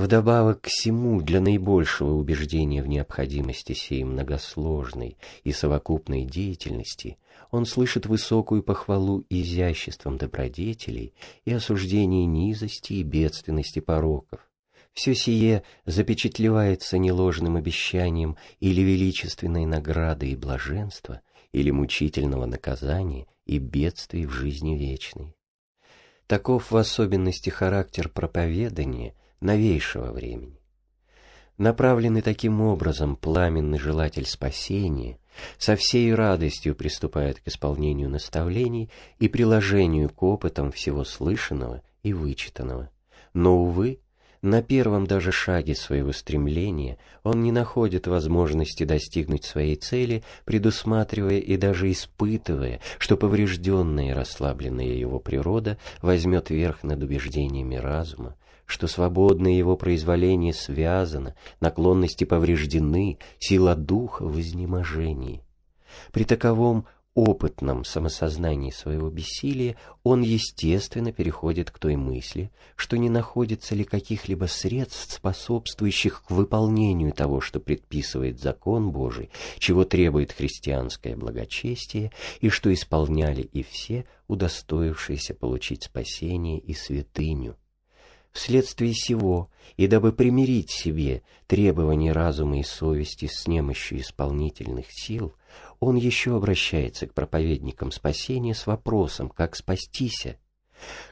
Вдобавок к всему, для наибольшего убеждения в необходимости сей многосложной и совокупной деятельности, он слышит высокую похвалу изяществом добродетелей и осуждение низости и бедственности пороков. Все сие запечатлевается не ложным обещанием или величественной награды и блаженства, или мучительного наказания и бедствий в жизни вечной. Таков в особенности характер проповедания новейшего времени. Направленный таким образом пламенный желатель спасения со всей радостью приступает к исполнению наставлений и приложению к опытам всего слышанного и вычитанного. Но, увы, на первом даже шаге своего стремления он не находит возможности достигнуть своей цели, предусматривая и даже испытывая, что поврежденная и расслабленная его природа возьмет верх над убеждениями разума, что свободное его произволение связано, наклонности повреждены, сила духа в изнеможении. При таковом опытном самосознании своего бессилия он, естественно, переходит к той мысли, что не находится ли каких-либо средств, способствующих к выполнению того, что предписывает закон Божий, чего требует христианское благочестие, и что исполняли и все, удостоившиеся получить спасение и святыню. Вследствие сего, и дабы примирить себе требования разума и совести с немощью исполнительных сил, он еще обращается к проповедникам спасения с вопросом, как спастися,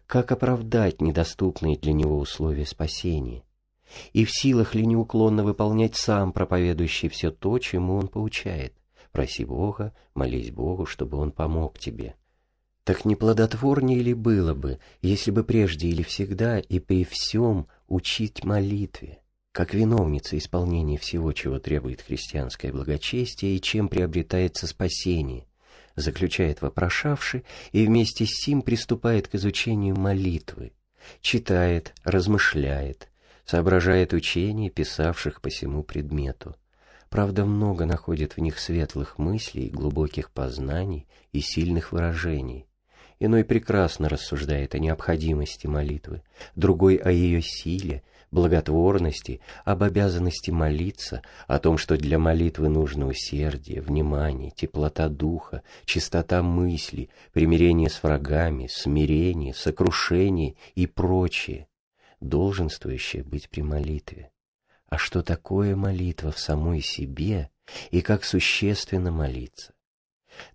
как оправдать недоступные для него условия спасения, и в силах ли неуклонно выполнять сам проповедующий все то, чему он поучает. Проси Бога, молись Богу, чтобы он помог тебе. Так неплодотворнее ли было бы, если бы прежде или всегда и при всем учить молитве? как виновница исполнения всего, чего требует христианское благочестие и чем приобретается спасение, заключает вопрошавший и вместе с сим приступает к изучению молитвы, читает, размышляет, соображает учения, писавших по всему предмету. Правда, много находит в них светлых мыслей, глубоких познаний и сильных выражений. Иной прекрасно рассуждает о необходимости молитвы, другой о ее силе, благотворности, об обязанности молиться, о том, что для молитвы нужно усердие, внимание, теплота духа, чистота мысли, примирение с врагами, смирение, сокрушение и прочее, долженствующее быть при молитве. А что такое молитва в самой себе и как существенно молиться?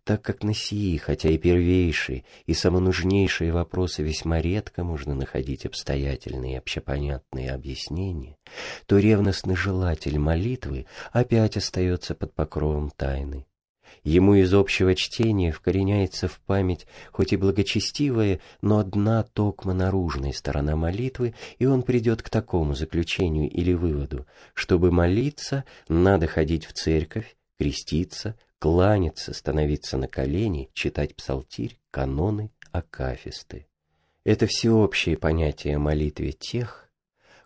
Так как на сии, хотя и первейшие, и самонужнейшие вопросы весьма редко можно находить обстоятельные и общепонятные объяснения, то ревностный желатель молитвы опять остается под покровом тайны. Ему из общего чтения вкореняется в память хоть и благочестивая, но одна токма наружная сторона молитвы, и он придет к такому заключению или выводу, чтобы молиться, надо ходить в церковь, креститься, кланяться, становиться на колени, читать псалтирь, каноны, акафисты. Это всеобщее понятие молитве тех,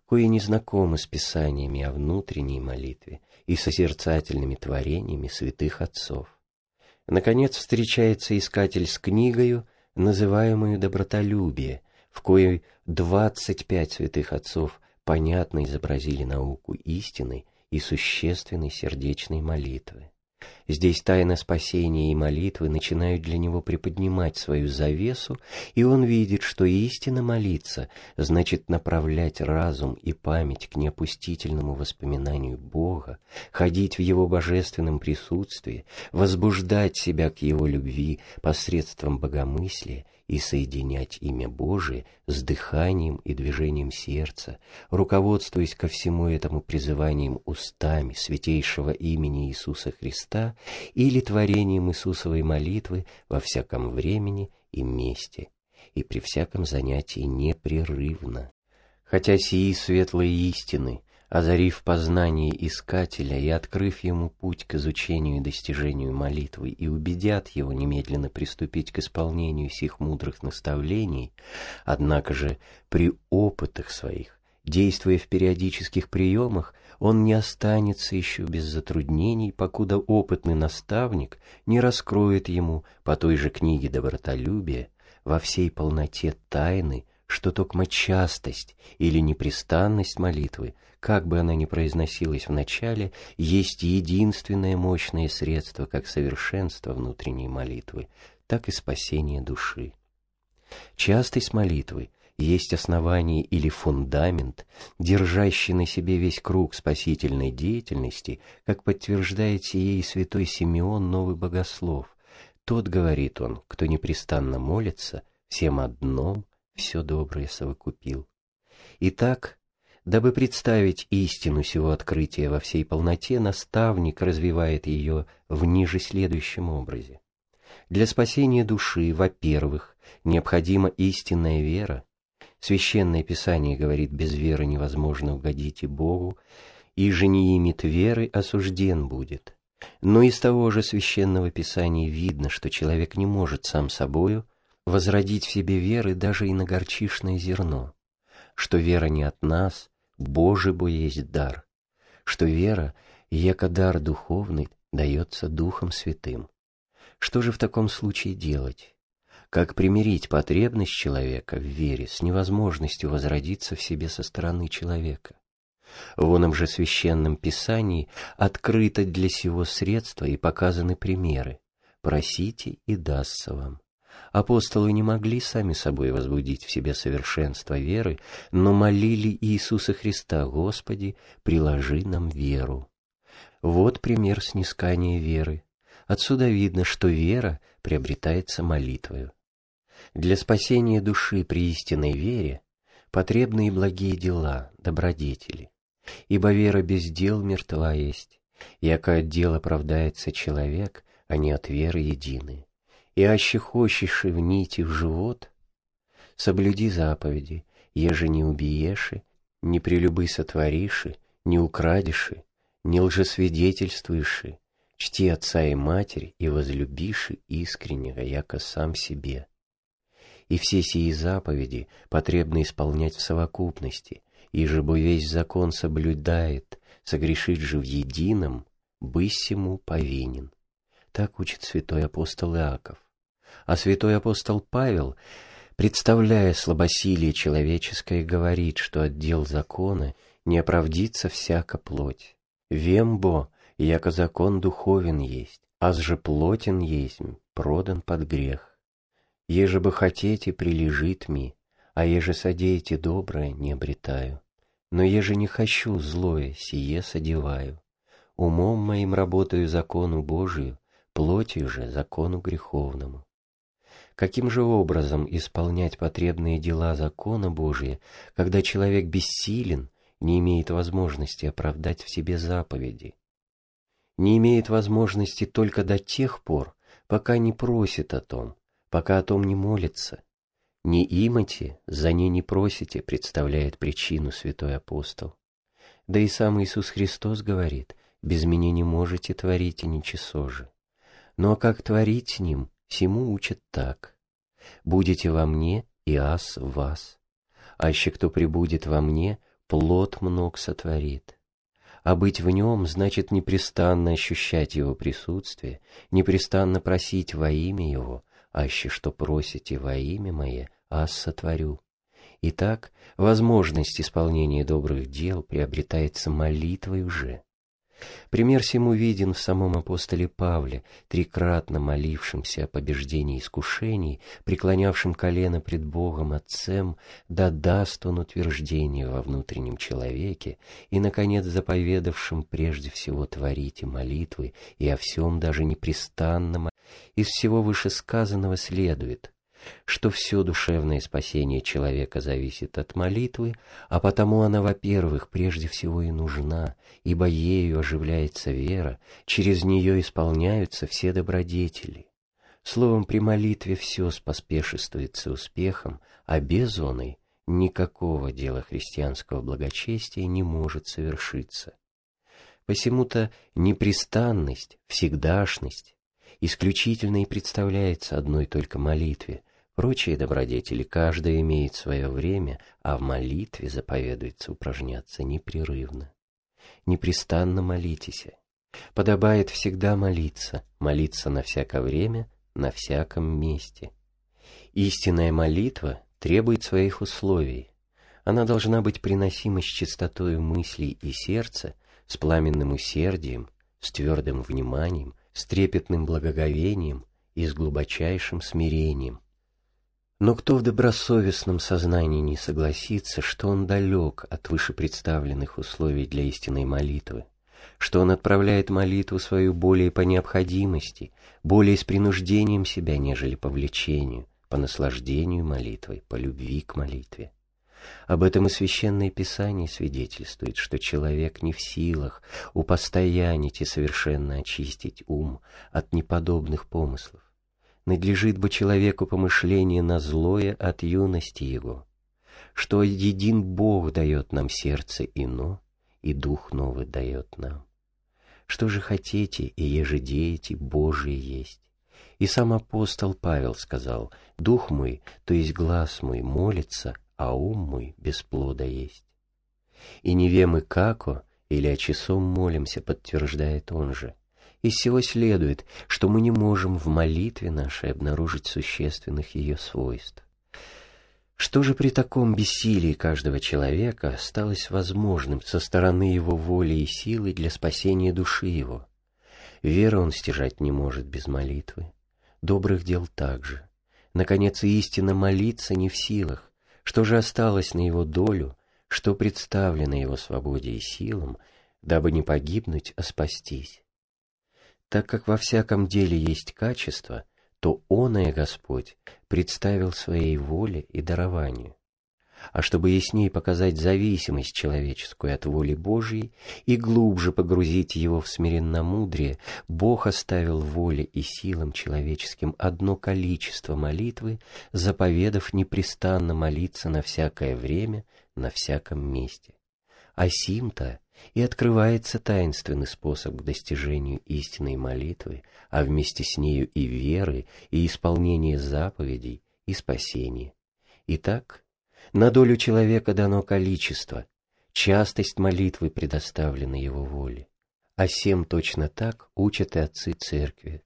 кои не знакомы с писаниями о внутренней молитве и созерцательными творениями святых отцов. Наконец встречается искатель с книгою, называемую «Добротолюбие», в коей двадцать пять святых отцов понятно изобразили науку истины и существенной сердечной молитвы. Здесь тайна спасения и молитвы начинают для него приподнимать свою завесу, и он видит, что истинно молиться значит направлять разум и память к неопустительному воспоминанию Бога, ходить в Его божественном присутствии, возбуждать себя к Его любви посредством богомыслия и соединять имя Божие с дыханием и движением сердца, руководствуясь ко всему этому призыванием устами святейшего имени Иисуса Христа или творением Иисусовой молитвы во всяком времени и месте и при всяком занятии непрерывно. Хотя сии светлые истины озарив познание искателя и открыв ему путь к изучению и достижению молитвы, и убедят его немедленно приступить к исполнению сих мудрых наставлений, однако же при опытах своих, действуя в периодических приемах, он не останется еще без затруднений, покуда опытный наставник не раскроет ему по той же книге добротолюбия во всей полноте тайны, что токмо частость или непрестанность молитвы, как бы она ни произносилась в начале, есть единственное мощное средство как совершенства внутренней молитвы, так и спасения души. Частость молитвы есть основание или фундамент, держащий на себе весь круг спасительной деятельности, как подтверждает сие и святой Симеон, новый богослов. Тот, говорит он, кто непрестанно молится, всем одном все доброе совокупил. Итак, дабы представить истину сего открытия во всей полноте, наставник развивает ее в ниже следующем образе. Для спасения души, во-первых, необходима истинная вера. Священное Писание говорит, без веры невозможно угодить и Богу, и же не имет веры, осужден будет. Но из того же Священного Писания видно, что человек не может сам собою возродить в себе веры даже и на горчишное зерно, что вера не от нас, Божий бо есть дар, что вера, яко дар духовный, дается Духом Святым. Что же в таком случае делать? Как примирить потребность человека в вере с невозможностью возродиться в себе со стороны человека? В оном же священном писании открыто для сего средства и показаны примеры. Просите, и дастся вам. Апостолы не могли сами собой возбудить в себе совершенство веры, но молили Иисуса Христа, «Господи, приложи нам веру». Вот пример снискания веры. Отсюда видно, что вера приобретается молитвою. Для спасения души при истинной вере потребны и благие дела, добродетели. Ибо вера без дел мертва есть, яко от дел оправдается человек, а не от веры едины. И аще хочешь в нити в живот, соблюди заповеди, еже не убиеши, не прелюбы сотвориши, не украдиши, не лжесвидетельствуеши, чти отца и матерь, и возлюбиши искреннего, яко сам себе. И все сии заповеди потребно исполнять в совокупности, и же бы весь закон соблюдает, согрешить же в едином, бысь ему повинен. Так учит святой апостол Иаков. А святой апостол Павел, представляя слабосилие человеческое, говорит, что от дел закона не оправдится всяка плоть. Вембо яко закон духовен есть, аз же плотен есть, продан под грех. Еже бы хотите, прилежит ми, а еже содеете доброе, не обретаю. Но еже не хочу злое, сие содеваю. Умом моим работаю закону Божию, плотью же закону греховному. Каким же образом исполнять потребные дела закона Божия, когда человек бессилен, не имеет возможности оправдать в себе заповеди? не имеет возможности только до тех пор, пока не просит о том, пока о том не молится. «Не имате, за ней не просите», представляет причину святой апостол. Да и сам Иисус Христос говорит, «Без меня не можете творить и ничего же». А как творить Ним, всему учат так. «Будете во мне, и ас в вас. Аще кто прибудет во мне, плод мног сотворит». А быть в нем значит непрестанно ощущать его присутствие, непрестанно просить во имя его, аще что просите во имя мое, ас сотворю. Итак, возможность исполнения добрых дел приобретается молитвой уже. Пример сему виден в самом апостоле Павле, трикратно молившемся о побеждении искушений, преклонявшем колено пред Богом Отцем, да даст он утверждение во внутреннем человеке, и, наконец, заповедавшим прежде всего творите молитвы и о всем даже непрестанном. Из всего вышесказанного следует, что все душевное спасение человека зависит от молитвы, а потому она, во-первых, прежде всего и нужна, ибо ею оживляется вера, через нее исполняются все добродетели. Словом, при молитве все споспешествуется успехом, а без оной никакого дела христианского благочестия не может совершиться. Посему-то непрестанность, всегдашность исключительно и представляется одной только молитве, Прочие добродетели каждая имеет свое время, а в молитве заповедуется упражняться непрерывно. Непрестанно молитесь. Подобает всегда молиться, молиться на всякое время, на всяком месте. Истинная молитва требует своих условий. Она должна быть приносима с чистотою мыслей и сердца, с пламенным усердием, с твердым вниманием, с трепетным благоговением и с глубочайшим смирением. Но кто в добросовестном сознании не согласится, что он далек от вышепредставленных условий для истинной молитвы, что он отправляет молитву свою более по необходимости, более с принуждением себя, нежели по влечению, по наслаждению молитвой, по любви к молитве. Об этом и Священное Писание свидетельствует, что человек не в силах упостоянить и совершенно очистить ум от неподобных помыслов. Надлежит бы человеку помышление на злое от юности его, что един Бог дает нам сердце ино, и Дух новый дает нам. Что же хотите, и еже деете, Божие есть. И сам апостол Павел сказал, «Дух мой, то есть глаз мой, молится, а ум мой без плода есть». И не вем и како, или о часом молимся, подтверждает он же. Из всего следует, что мы не можем в молитве нашей обнаружить существенных ее свойств. Что же при таком бессилии каждого человека осталось возможным со стороны его воли и силы для спасения души его? Веры он стяжать не может без молитвы, добрых дел также. Наконец, истинно молиться не в силах. Что же осталось на его долю, что представлено его свободе и силам, дабы не погибнуть, а спастись? Так как во всяком деле есть качество — то Он и Господь представил своей воле и дарованию. А чтобы яснее показать зависимость человеческую от воли Божьей и глубже погрузить его в смиренномудрие, Бог оставил воле и силам человеческим одно количество молитвы, заповедав непрестанно молиться на всякое время, на всяком месте. А сим-то и открывается таинственный способ к достижению истинной молитвы, а вместе с нею и веры, и исполнения заповедей, и спасения. Итак, на долю человека дано количество, частость молитвы предоставлена его воле. А всем точно так учат и отцы церкви.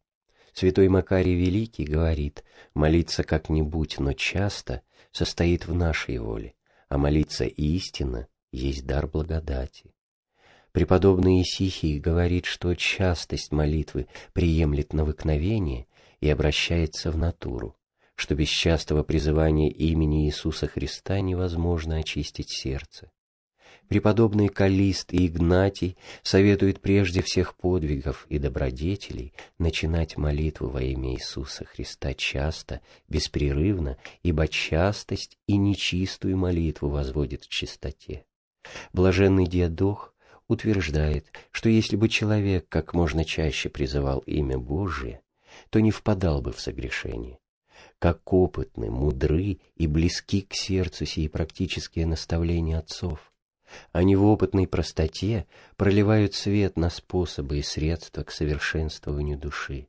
Святой Макарий Великий говорит, молиться как-нибудь, но часто состоит в нашей воле, а молиться истинно есть дар благодати. Преподобный Исихий говорит, что частость молитвы приемлет навыкновение и обращается в натуру, что без частого призывания имени Иисуса Христа невозможно очистить сердце. Преподобный Калист и Игнатий советуют прежде всех подвигов и добродетелей начинать молитву во имя Иисуса Христа часто, беспрерывно, ибо частость и нечистую молитву возводит в чистоте. Блаженный Диадох утверждает, что если бы человек как можно чаще призывал имя Божие, то не впадал бы в согрешение. Как опытны, мудры и близки к сердцу сии практические наставления отцов. Они в опытной простоте проливают свет на способы и средства к совершенствованию души.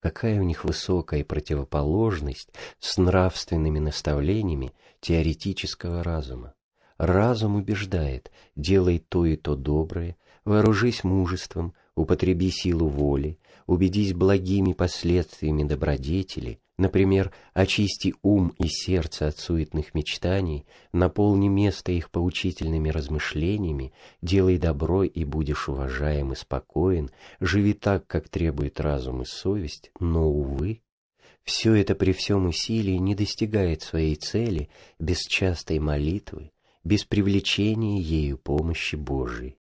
Какая у них высокая противоположность с нравственными наставлениями теоретического разума. Разум убеждает, делай то и то доброе, вооружись мужеством, употреби силу воли, убедись благими последствиями добродетели, например, очисти ум и сердце от суетных мечтаний, наполни место их поучительными размышлениями, делай добро и будешь уважаем и спокоен, живи так, как требует разум и совесть, но, увы, все это при всем усилии не достигает своей цели без частой молитвы, без привлечения ею помощи Божией.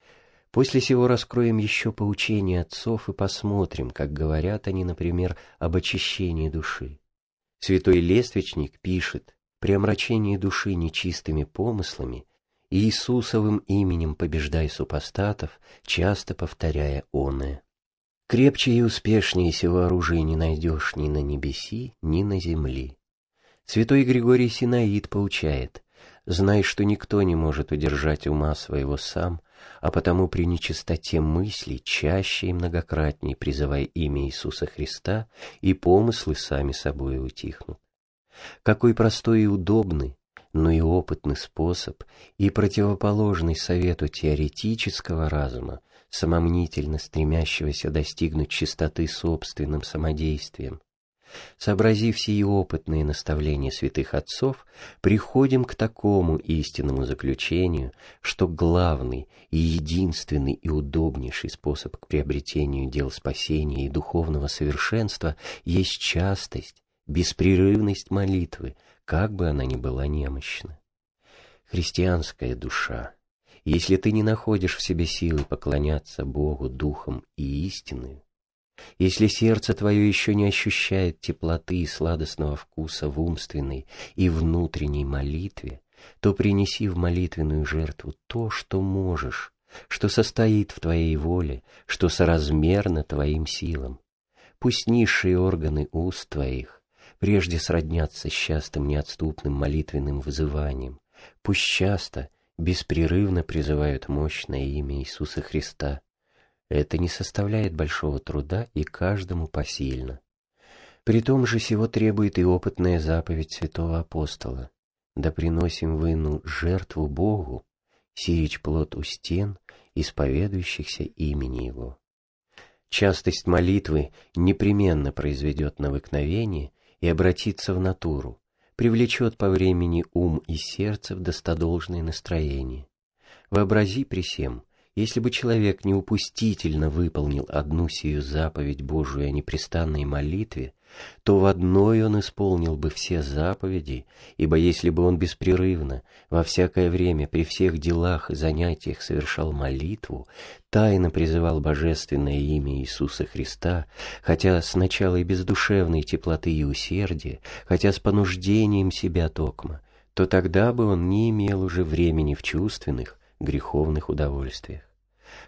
После сего раскроем еще поучения отцов и посмотрим, как говорят они, например, об очищении души. Святой Лествичник пишет, при омрачении души нечистыми помыслами Иисусовым именем побеждай супостатов, часто повторяя оное. Крепче и успешнее сего оружия не найдешь ни на небеси, ни на земли. Святой Григорий Синаид поучает, Знай, что никто не может удержать ума своего сам, а потому при нечистоте мыслей чаще и многократней призывай имя Иисуса Христа, и помыслы сами собой утихнут. Какой простой и удобный, но и опытный способ и противоположный совету теоретического разума, самомнительно стремящегося достигнуть чистоты собственным самодействием. Сообразив сии опытные наставления святых отцов, приходим к такому истинному заключению, что главный и единственный и удобнейший способ к приобретению дел спасения и духовного совершенства есть частость, беспрерывность молитвы, как бы она ни была немощна. Христианская душа, если ты не находишь в себе силы поклоняться Богу духом и истиною, если сердце твое еще не ощущает теплоты и сладостного вкуса в умственной и внутренней молитве, то принеси в молитвенную жертву то, что можешь, что состоит в твоей воле, что соразмерно твоим силам. Пусть низшие органы уст твоих прежде сроднятся с частым неотступным молитвенным вызыванием, пусть часто, беспрерывно призывают мощное имя Иисуса Христа, это не составляет большого труда и каждому посильно. При том же сего требует и опытная заповедь святого апостола. Да приносим в ину жертву Богу, сирич плод у стен, исповедующихся имени Его. Частость молитвы непременно произведет навыкновение и обратится в натуру, привлечет по времени ум и сердце в достодолжное настроение. Вообрази при всем, если бы человек неупустительно выполнил одну сию заповедь Божию о непрестанной молитве, то в одной он исполнил бы все заповеди, ибо если бы он беспрерывно, во всякое время, при всех делах и занятиях совершал молитву, тайно призывал божественное имя Иисуса Христа, хотя сначала и без душевной теплоты и усердия, хотя с понуждением себя токма, то тогда бы он не имел уже времени в чувственных, греховных удовольствиях.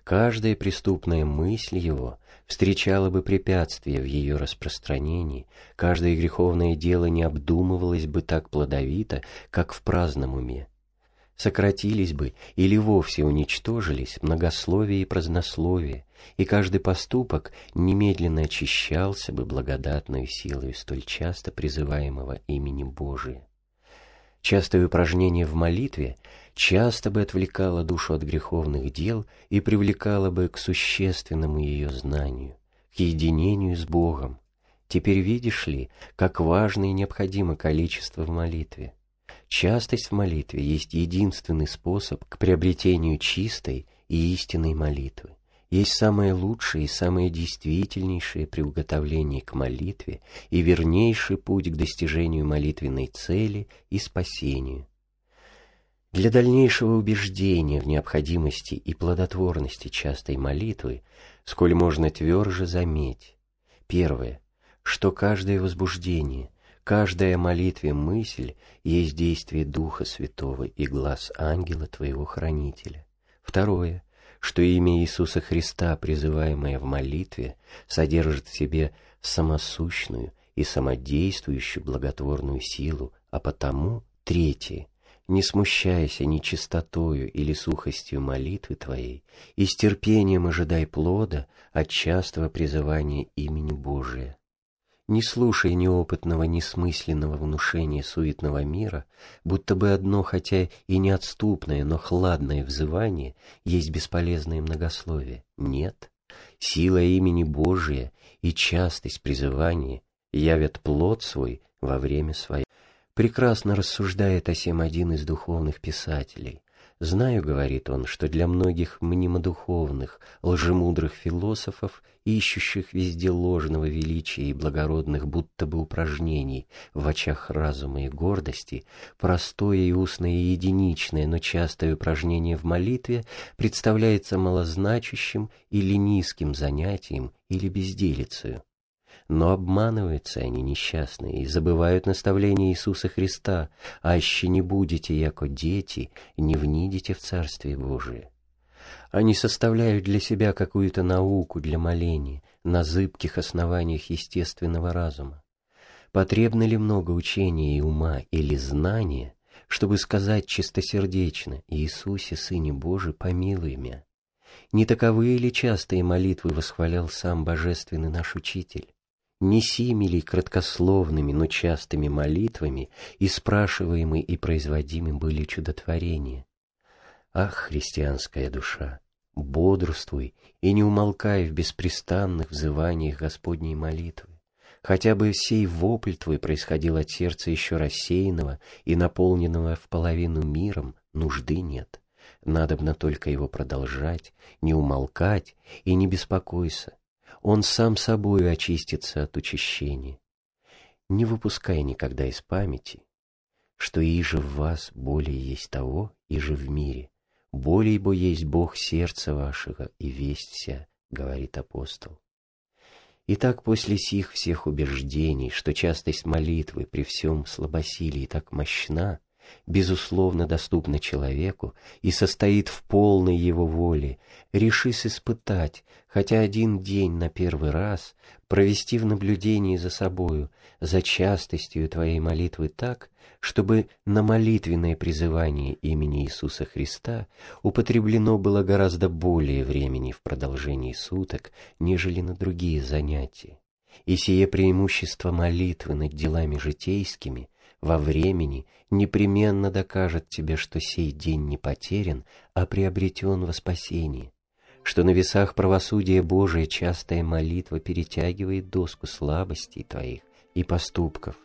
Каждая преступная мысль его встречала бы препятствия в ее распространении, каждое греховное дело не обдумывалось бы так плодовито, как в праздном уме. Сократились бы или вовсе уничтожились многословие и празднословие, и каждый поступок немедленно очищался бы благодатной силой столь часто призываемого имени Божия. Частое упражнение в молитве часто бы отвлекало душу от греховных дел и привлекало бы к существенному ее знанию, к единению с Богом. Теперь видишь ли, как важно и необходимо количество в молитве. Частость в молитве есть единственный способ к приобретению чистой и истинной молитвы есть самое лучшее и самое действительнейшее приуготовление к молитве и вернейший путь к достижению молитвенной цели и спасению. Для дальнейшего убеждения в необходимости и плодотворности частой молитвы, сколь можно тверже заметь. Первое, что каждое возбуждение, каждая молитве мысль есть действие Духа Святого и глаз ангела Твоего Хранителя. Второе, что имя Иисуса Христа, призываемое в молитве, содержит в себе самосущную и самодействующую благотворную силу, а потому, третье, не смущаясь ни чистотою или сухостью молитвы твоей, и с терпением ожидай плода от частого призывания имени Божия. Не слушай неопытного, несмысленного внушения суетного мира, будто бы одно, хотя и неотступное, но хладное взывание есть бесполезное многословие. Нет, сила имени Божия и частость призывания явят плод свой во время свое. Прекрасно рассуждает о сем один из духовных писателей. Знаю, говорит он, что для многих мнемодуховных, лжемудрых философов, ищущих везде ложного величия и благородных будто бы упражнений в очах разума и гордости, простое и устное и единичное, но частое упражнение в молитве представляется малозначащим или низким занятием или безделицей. Но обманываются они несчастные и забывают наставление Иисуса Христа, «Аще не будете, яко дети, не внидите в Царствие Божие». Они составляют для себя какую-то науку для моления на зыбких основаниях естественного разума. Потребно ли много учения и ума или знания, чтобы сказать чистосердечно «Иисусе, Сыне Божий, помилуй меня»? Не таковые ли частые молитвы восхвалял сам Божественный наш Учитель? Не сими краткословными, но частыми молитвами и спрашиваемы и производимы были чудотворения. Ах, христианская душа, бодрствуй и не умолкай в беспрестанных взываниях Господней молитвы. Хотя бы сей вопль твой происходил от сердца еще рассеянного и наполненного в половину миром, нужды нет. Надобно только его продолжать, не умолкать и не беспокойся. Он сам собою очистится от учащения. Не выпускай никогда из памяти, что иже в вас более есть того, иже в мире. Более бо есть Бог сердца вашего и весть вся, говорит апостол. Итак, после сих всех убеждений, что частость молитвы при всем слабосилии так мощна, безусловно доступна человеку и состоит в полной его воле, решись испытать, хотя один день на первый раз, провести в наблюдении за собою, за частостью твоей молитвы так, чтобы на молитвенное призывание имени Иисуса Христа употреблено было гораздо более времени в продолжении суток, нежели на другие занятия. И сие преимущество молитвы над делами житейскими во времени непременно докажет тебе, что сей день не потерян, а приобретен во спасении, что на весах правосудия Божия частая молитва перетягивает доску слабостей твоих и поступков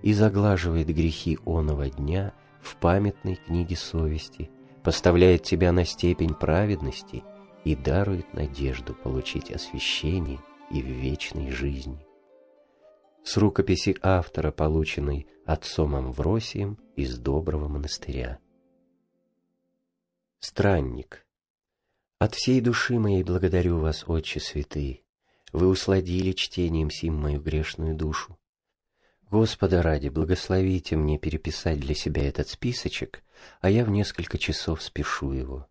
и заглаживает грехи оного дня в памятной книге совести, поставляет тебя на степень праведности и дарует надежду получить освящение и в вечной жизни с рукописи автора, полученной отцом Амвросием из Доброго монастыря. Странник. От всей души моей благодарю вас, Отче Святый. Вы усладили чтением сим мою грешную душу. Господа ради, благословите мне переписать для себя этот списочек, а я в несколько часов спешу его.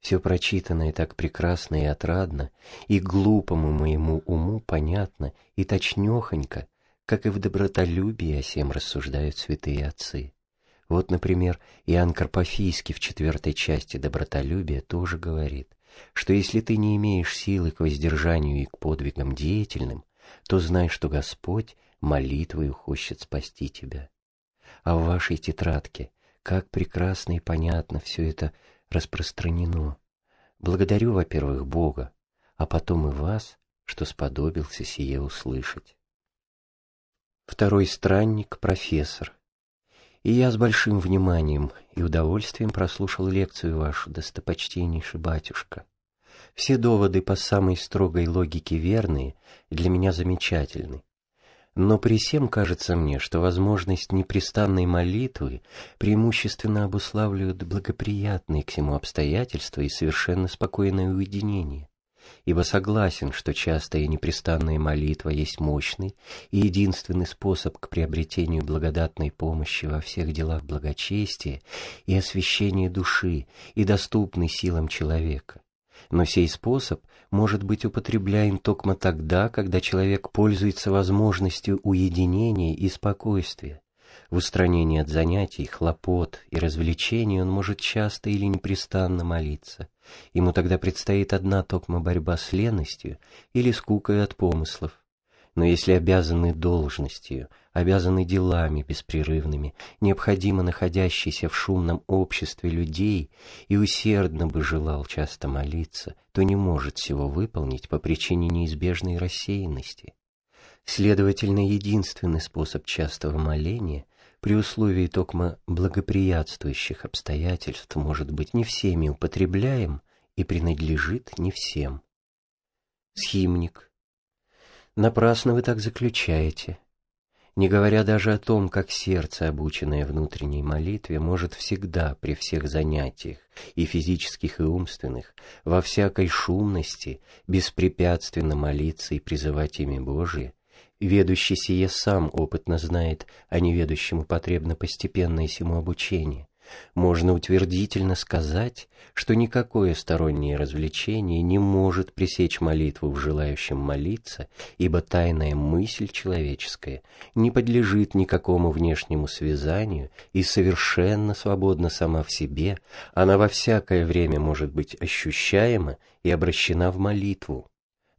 Все прочитанное так прекрасно и отрадно, и глупому моему уму понятно, и точнёхонько, как и в добротолюбии о сем рассуждают святые отцы. Вот, например, Иоанн Карпофийский в четвертой части «Добротолюбия» тоже говорит, что если ты не имеешь силы к воздержанию и к подвигам деятельным, то знай, что Господь молитвою хочет спасти тебя. А в вашей тетрадке как прекрасно и понятно все это распространено. Благодарю, во-первых, Бога, а потом и вас, что сподобился сие услышать. Второй странник — профессор. И я с большим вниманием и удовольствием прослушал лекцию вашу, достопочтеннейший батюшка. Все доводы по самой строгой логике верные, для меня замечательны. Но при всем кажется мне, что возможность непрестанной молитвы преимущественно обуславливает благоприятные к всему обстоятельства и совершенно спокойное уединение ибо согласен, что частая и непрестанная молитва есть мощный и единственный способ к приобретению благодатной помощи во всех делах благочестия и освящения души и доступный силам человека. Но сей способ может быть употребляем только тогда, когда человек пользуется возможностью уединения и спокойствия, в устранении от занятий, хлопот и развлечений он может часто или непрестанно молиться. Ему тогда предстоит одна токма борьба с ленностью или скукой от помыслов. Но если обязаны должностью, обязаны делами беспрерывными, необходимо находящийся в шумном обществе людей и усердно бы желал часто молиться, то не может всего выполнить по причине неизбежной рассеянности. Следовательно, единственный способ частого моления при условии токма благоприятствующих обстоятельств может быть не всеми употребляем и принадлежит не всем. Схимник. Напрасно вы так заключаете. Не говоря даже о том, как сердце, обученное внутренней молитве, может всегда при всех занятиях, и физических, и умственных, во всякой шумности, беспрепятственно молиться и призывать имя Божие, Ведущий сие сам опытно знает, а неведущему потребно постепенное сему обучение. Можно утвердительно сказать, что никакое стороннее развлечение не может пресечь молитву в желающем молиться, ибо тайная мысль человеческая не подлежит никакому внешнему связанию и совершенно свободна сама в себе, она во всякое время может быть ощущаема и обращена в молитву.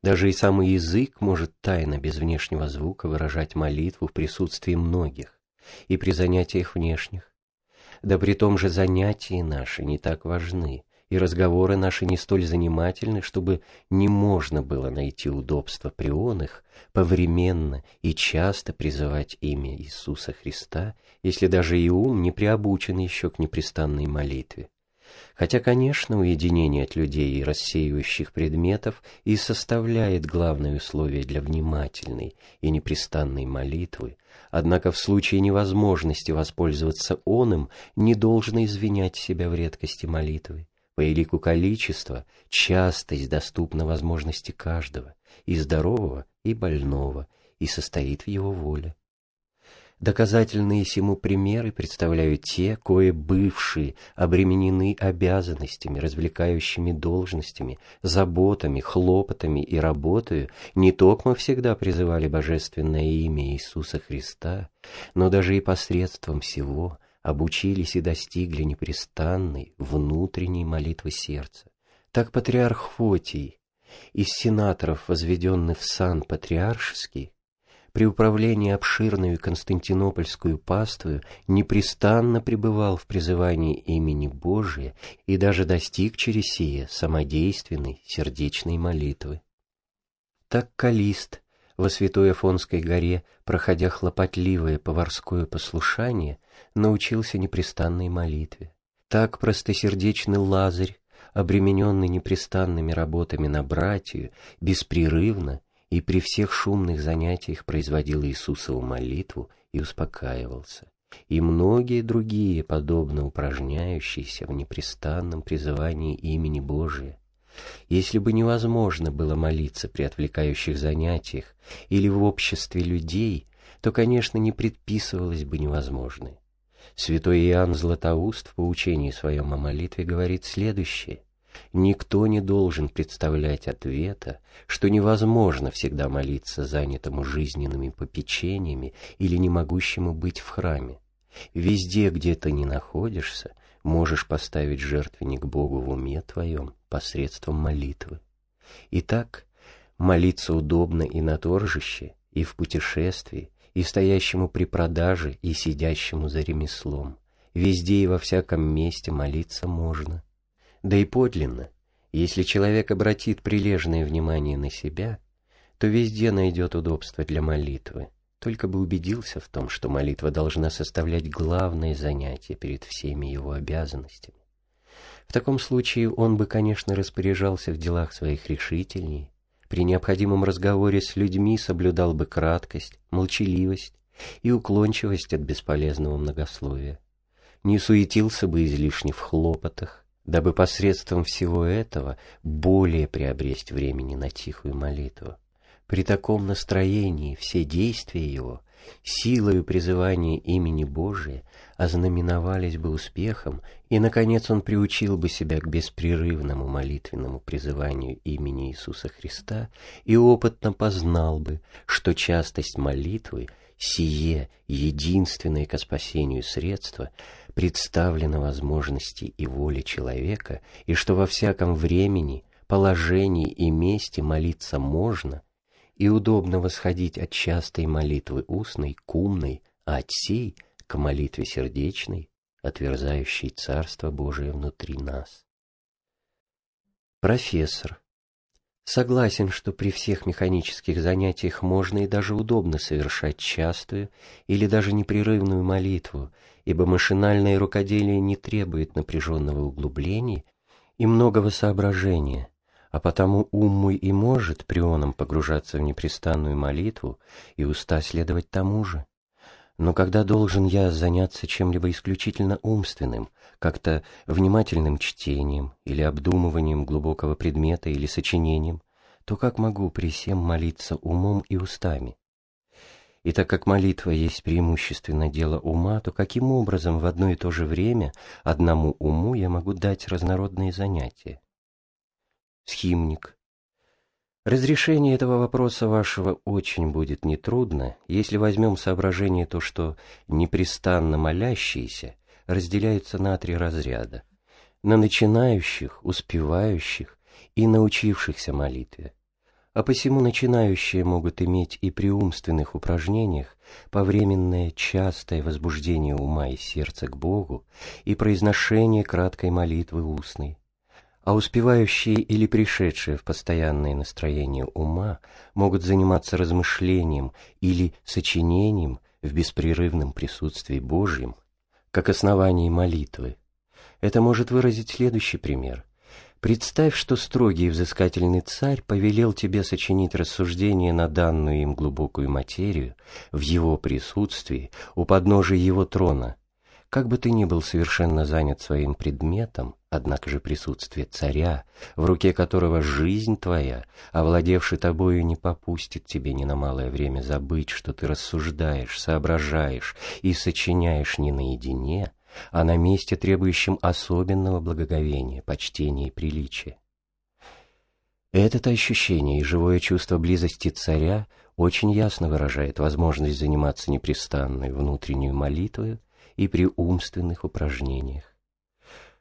Даже и самый язык может тайно, без внешнего звука, выражать молитву в присутствии многих и при занятиях внешних. Да при том же занятия наши не так важны, и разговоры наши не столь занимательны, чтобы не можно было найти удобства при оных, повременно и часто призывать имя Иисуса Христа, если даже и ум не приобучен еще к непрестанной молитве. Хотя, конечно, уединение от людей и рассеивающих предметов и составляет главное условие для внимательной и непрестанной молитвы, однако в случае невозможности воспользоваться оным не должно извинять себя в редкости молитвы. По элику количества частость доступна возможности каждого, и здорового, и больного, и состоит в его воле. Доказательные сему примеры представляют те, кое бывшие обременены обязанностями, развлекающими должностями, заботами, хлопотами и работою, не только всегда призывали божественное имя Иисуса Христа, но даже и посредством всего обучились и достигли непрестанной внутренней молитвы сердца. Так патриарх Фотий из сенаторов, возведенных в сан патриаршеский, при управлении обширную Константинопольскую паствою непрестанно пребывал в призывании имени Божия и даже достиг через сие самодейственной сердечной молитвы. Так Калист во Святой Афонской горе, проходя хлопотливое поварское послушание, научился непрестанной молитве. Так простосердечный Лазарь, обремененный непрестанными работами на братью, беспрерывно и при всех шумных занятиях производил Иисусову молитву и успокаивался. И многие другие, подобно упражняющиеся в непрестанном призывании имени Божия. Если бы невозможно было молиться при отвлекающих занятиях или в обществе людей, то, конечно, не предписывалось бы невозможное. Святой Иоанн Златоуст в поучении своем о молитве говорит следующее. Никто не должен представлять ответа, что невозможно всегда молиться занятому жизненными попечениями или не могущему быть в храме. Везде, где ты не находишься, можешь поставить жертвенник Богу в уме твоем посредством молитвы. Итак, молиться удобно и на торжище, и в путешествии, и стоящему при продаже, и сидящему за ремеслом. Везде и во всяком месте молиться можно. Да и подлинно, если человек обратит прилежное внимание на себя, то везде найдет удобство для молитвы, только бы убедился в том, что молитва должна составлять главное занятие перед всеми его обязанностями. В таком случае он бы, конечно, распоряжался в делах своих решительней, при необходимом разговоре с людьми соблюдал бы краткость, молчаливость и уклончивость от бесполезного многословия, не суетился бы излишне в хлопотах, дабы посредством всего этого более приобрести времени на тихую молитву. При таком настроении все действия его, силою призывания имени Божия, ознаменовались бы успехом, и, наконец, он приучил бы себя к беспрерывному молитвенному призыванию имени Иисуса Христа и опытно познал бы, что частость молитвы, сие единственное ко спасению средство, представлено возможности и воли человека, и что во всяком времени, положении и месте молиться можно, и удобно восходить от частой молитвы устной к умной, а от сей к молитве сердечной, отверзающей Царство Божие внутри нас. Профессор. Согласен, что при всех механических занятиях можно и даже удобно совершать частую или даже непрерывную молитву, ибо машинальное рукоделие не требует напряженного углубления и многого соображения, а потому ум мой и может прионом погружаться в непрестанную молитву и уста следовать тому же. Но когда должен я заняться чем-либо исключительно умственным, как-то внимательным чтением или обдумыванием глубокого предмета или сочинением, то как могу при всем молиться умом и устами? И так как молитва есть преимущественно дело ума, то каким образом в одно и то же время одному уму я могу дать разнородные занятия? Схимник. Разрешение этого вопроса вашего очень будет нетрудно, если возьмем соображение то, что непрестанно молящиеся разделяются на три разряда. На начинающих, успевающих и научившихся молитве а посему начинающие могут иметь и при умственных упражнениях повременное частое возбуждение ума и сердца к Богу и произношение краткой молитвы устной. А успевающие или пришедшие в постоянное настроение ума могут заниматься размышлением или сочинением в беспрерывном присутствии Божьем, как основании молитвы. Это может выразить следующий пример. Представь, что строгий и взыскательный царь повелел тебе сочинить рассуждение на данную им глубокую материю в его присутствии у подножия его трона – как бы ты ни был совершенно занят своим предметом, однако же присутствие царя, в руке которого жизнь твоя, овладевший тобою, не попустит тебе ни на малое время забыть, что ты рассуждаешь, соображаешь и сочиняешь не наедине, а на месте, требующем особенного благоговения, почтения и приличия. Это ощущение и живое чувство близости царя очень ясно выражает возможность заниматься непрестанной внутренней молитвой и при умственных упражнениях.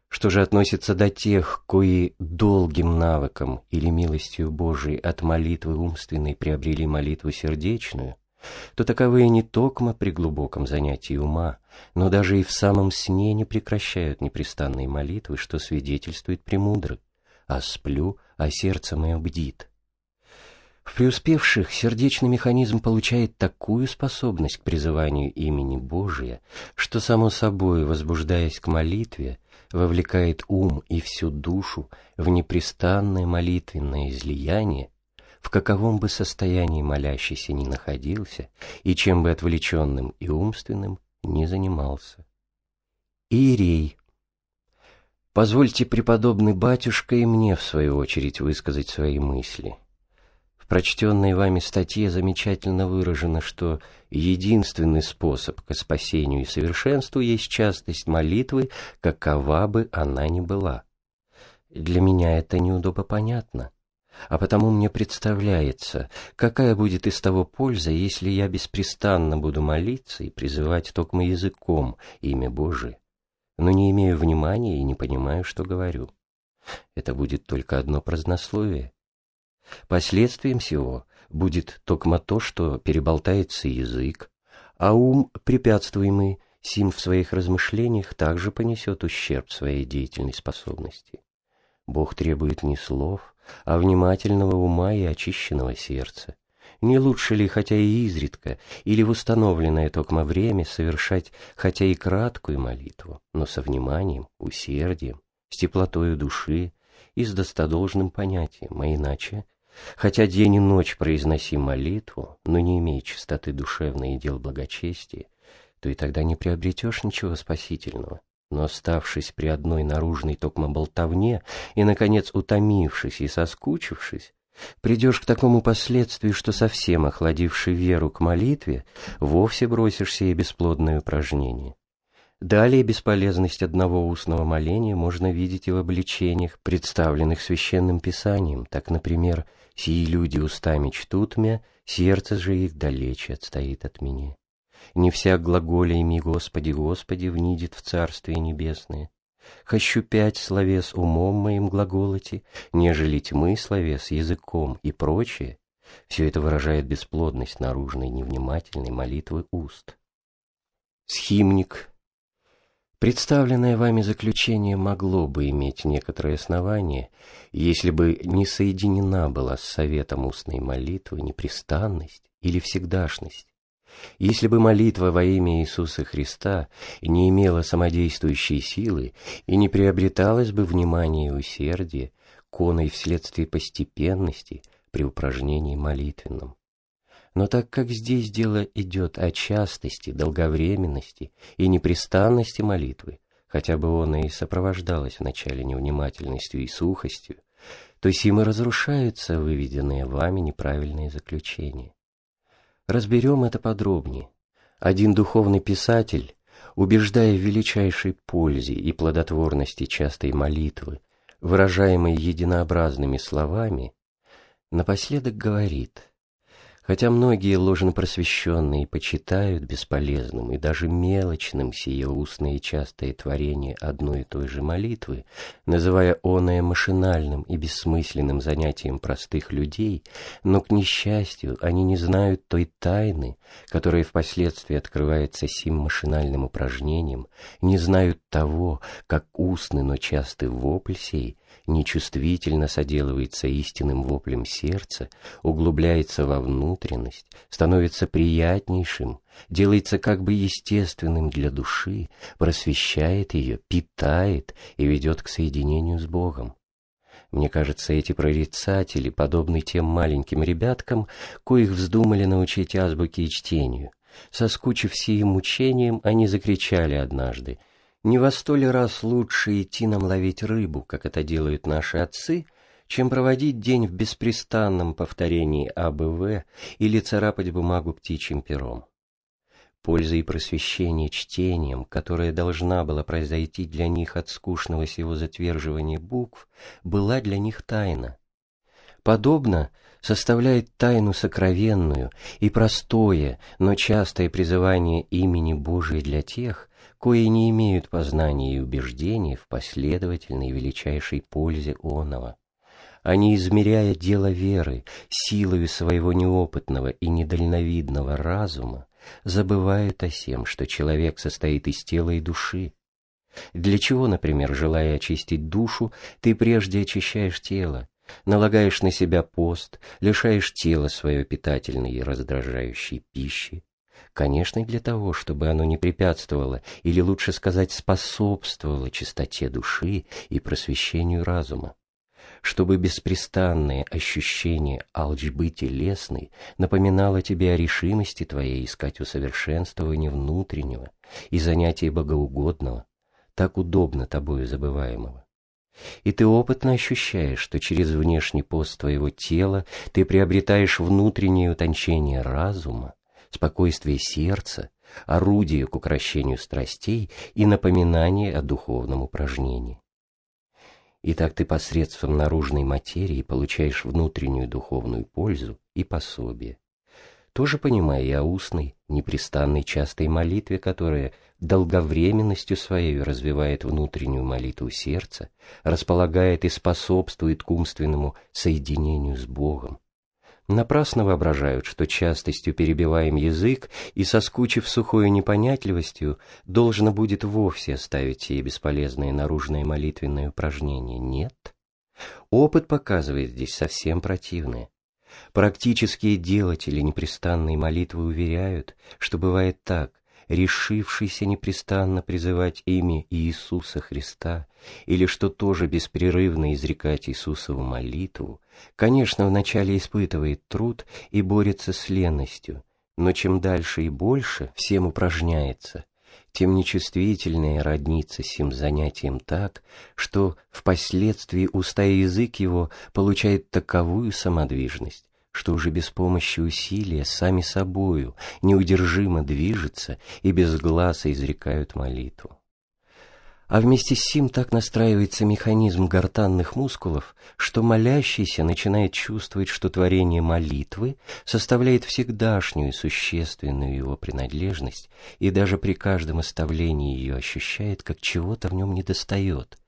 Что же относится до тех, кои долгим навыком или милостью Божией от молитвы умственной приобрели молитву сердечную, то таковые не токмо при глубоком занятии ума, но даже и в самом сне не прекращают непрестанной молитвы, что свидетельствует премудрый, а сплю, а сердце мое бдит. В преуспевших сердечный механизм получает такую способность к призыванию имени Божия, что само собой, возбуждаясь к молитве, вовлекает ум и всю душу в непрестанное молитвенное излияние, в каковом бы состоянии молящийся ни находился и чем бы отвлеченным и умственным не занимался. Иерей. Позвольте, преподобный батюшка, и мне, в свою очередь, высказать свои мысли – прочтенной вами статье замечательно выражено, что единственный способ к спасению и совершенству есть частость молитвы, какова бы она ни была. Для меня это неудобно понятно, а потому мне представляется, какая будет из того польза, если я беспрестанно буду молиться и призывать только языком имя Божие, но не имею внимания и не понимаю, что говорю. Это будет только одно празднословие. Последствием всего будет только то, что переболтается язык, а ум, препятствуемый сим в своих размышлениях, также понесет ущерб своей деятельной способности. Бог требует не слов, а внимательного ума и очищенного сердца. Не лучше ли, хотя и изредка, или в установленное токмо время совершать хотя и краткую молитву, но со вниманием, усердием, с теплотою души и с достодолжным понятием, а иначе Хотя день и ночь произноси молитву, но не имея чистоты душевной и дел благочестия, то и тогда не приобретешь ничего спасительного. Но оставшись при одной наружной токмо болтовне и, наконец, утомившись и соскучившись, придешь к такому последствию, что совсем охладивший веру к молитве, вовсе бросишься и бесплодное упражнение. Далее бесполезность одного устного моления можно видеть и в обличениях, представленных священным писанием. Так, например, «Сии люди устами чтут мя, сердце же их далече отстоит от меня». «Не вся глаголями Господи, Господи, внидит в Царствие Небесное». «Хочу пять словес умом моим глаголоти, нежели тьмы словес языком» и прочее. Все это выражает бесплодность наружной невнимательной молитвы уст. Схимник Представленное вами заключение могло бы иметь некоторое основание, если бы не соединена была с советом устной молитвы непрестанность или всегдашность. Если бы молитва во имя Иисуса Христа не имела самодействующей силы и не приобреталась бы внимание и усердие, коной вследствие постепенности при упражнении молитвенном. Но так как здесь дело идет о частости, долговременности и непрестанности молитвы, хотя бы он и сопровождалась вначале невнимательностью и сухостью, то сим и разрушаются выведенные вами неправильные заключения. Разберем это подробнее. Один духовный писатель, убеждая в величайшей пользе и плодотворности частой молитвы, выражаемой единообразными словами, напоследок говорит – Хотя многие ложнопросвещенные почитают бесполезным и даже мелочным сие устное и частое творение одной и той же молитвы, называя оное машинальным и бессмысленным занятием простых людей, но, к несчастью, они не знают той тайны, которая впоследствии открывается сим машинальным упражнением, не знают того, как устный, но частый вопль сей нечувствительно соделывается истинным воплем сердца, углубляется во внутренность, становится приятнейшим, делается как бы естественным для души, просвещает ее, питает и ведет к соединению с Богом. Мне кажется, эти прорицатели подобны тем маленьким ребяткам, коих вздумали научить азбуке и чтению. Соскучив сим мучением, они закричали однажды — не во сто ли раз лучше идти нам ловить рыбу, как это делают наши отцы, чем проводить день в беспрестанном повторении АБВ или царапать бумагу птичьим пером. Польза и просвещение чтением, которое должна была произойти для них от скучного сего затверживания букв, была для них тайна. Подобно составляет тайну сокровенную и простое, но частое призывание имени Божия для тех, кои не имеют познания и убеждения в последовательной величайшей пользе оного. Они, измеряя дело веры, силою своего неопытного и недальновидного разума, забывают о сем, что человек состоит из тела и души. Для чего, например, желая очистить душу, ты прежде очищаешь тело, налагаешь на себя пост, лишаешь тела свое питательной и раздражающей пищи, Конечно, для того, чтобы оно не препятствовало, или лучше сказать, способствовало чистоте души и просвещению разума. Чтобы беспрестанное ощущение алчбы телесной напоминало тебе о решимости твоей искать усовершенствования внутреннего и занятия богоугодного, так удобно тобою забываемого. И ты опытно ощущаешь, что через внешний пост твоего тела ты приобретаешь внутреннее утончение разума, спокойствие сердца, орудие к укрощению страстей и напоминание о духовном упражнении. Итак, ты посредством наружной материи получаешь внутреннюю духовную пользу и пособие. Тоже понимая и о устной, непрестанной частой молитве, которая долговременностью своей развивает внутреннюю молитву сердца, располагает и способствует к умственному соединению с Богом, напрасно воображают, что частостью перебиваем язык и, соскучив сухой непонятливостью, должно будет вовсе оставить сие бесполезное наружное молитвенное упражнение. Нет. Опыт показывает здесь совсем противное. Практические делатели непрестанной молитвы уверяют, что бывает так, решившийся непрестанно призывать имя Иисуса Христа, или что тоже беспрерывно изрекать Иисусову молитву, конечно, вначале испытывает труд и борется с ленностью, но чем дальше и больше всем упражняется, тем нечувствительнее роднится сим занятием так, что впоследствии уста и язык его получает таковую самодвижность, что уже без помощи усилия сами собою неудержимо движется и без глаза изрекают молитву. А вместе с сим так настраивается механизм гортанных мускулов, что молящийся начинает чувствовать, что творение молитвы составляет всегдашнюю существенную его принадлежность и даже при каждом оставлении ее ощущает, как чего-то в нем недостает.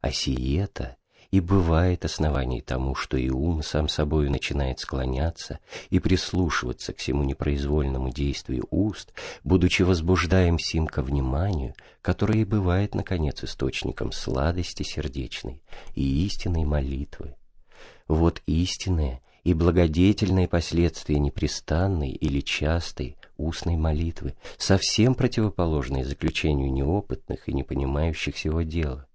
А сие-то и бывает оснований тому, что и ум сам собою начинает склоняться и прислушиваться к всему непроизвольному действию уст, будучи возбуждаем сим ко вниманию, которое и бывает, наконец, источником сладости сердечной и истинной молитвы. Вот истинное и благодетельное последствие непрестанной или частой устной молитвы, совсем противоположное заключению неопытных и не понимающих всего дела.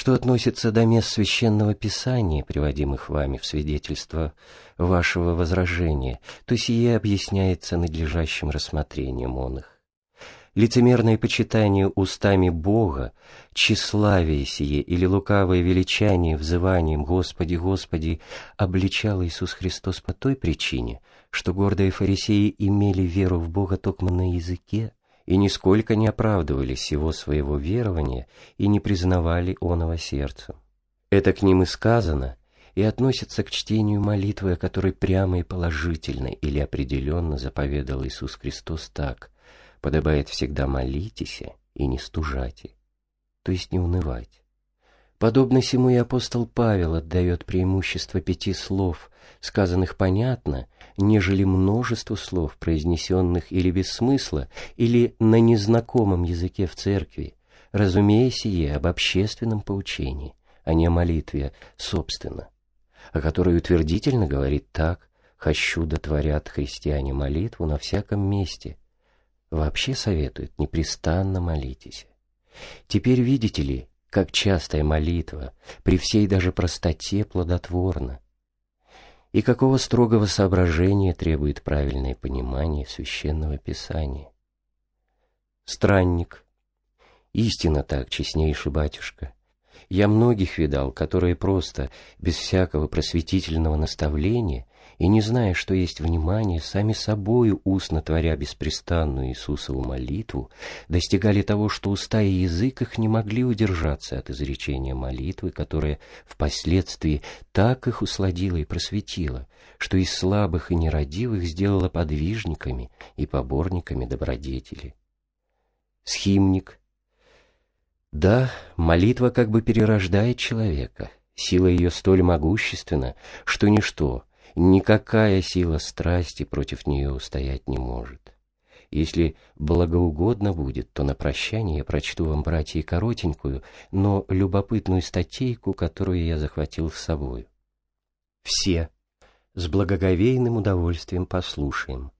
Что относится до мест священного писания, приводимых вами в свидетельство вашего возражения, то сие объясняется надлежащим рассмотрением он их. Лицемерное почитание устами Бога, тщеславие сие или лукавое величание взыванием «Господи, Господи» обличал Иисус Христос по той причине, что гордые фарисеи имели веру в Бога только на языке, и нисколько не оправдывались его своего верования и не признавали оного сердцем. Это к ним и сказано, и относится к чтению молитвы, о которой прямо и положительно или определенно заповедал Иисус Христос так «подобает всегда молитесь и не стужайте», то есть не унывать. Подобно сему и апостол Павел отдает преимущество пяти слов, сказанных понятно, нежели множество слов, произнесенных или без смысла, или на незнакомом языке в церкви, разумея сие об общественном поучении, а не о молитве, собственно, о которой утвердительно говорит так, «Хощу дотворят христиане молитву на всяком месте». Вообще советует, непрестанно молитесь. Теперь видите ли, как частая молитва, при всей даже простоте, плодотворна. И какого строгого соображения требует правильное понимание священного писания. Странник. Истинно так, честнейший батюшка. Я многих видал, которые просто, без всякого просветительного наставления, и не зная, что есть внимание, сами собою, устно творя беспрестанную Иисусову молитву, достигали того, что уста и язык их не могли удержаться от изречения молитвы, которая впоследствии так их усладила и просветила, что из слабых и нерадивых сделала подвижниками и поборниками добродетели. Схимник. Да, молитва как бы перерождает человека, сила ее столь могущественна, что ничто — Никакая сила страсти против нее устоять не может. Если благоугодно будет, то на прощание я прочту вам, братья, коротенькую, но любопытную статейку, которую я захватил с собой. Все с благоговейным удовольствием послушаем.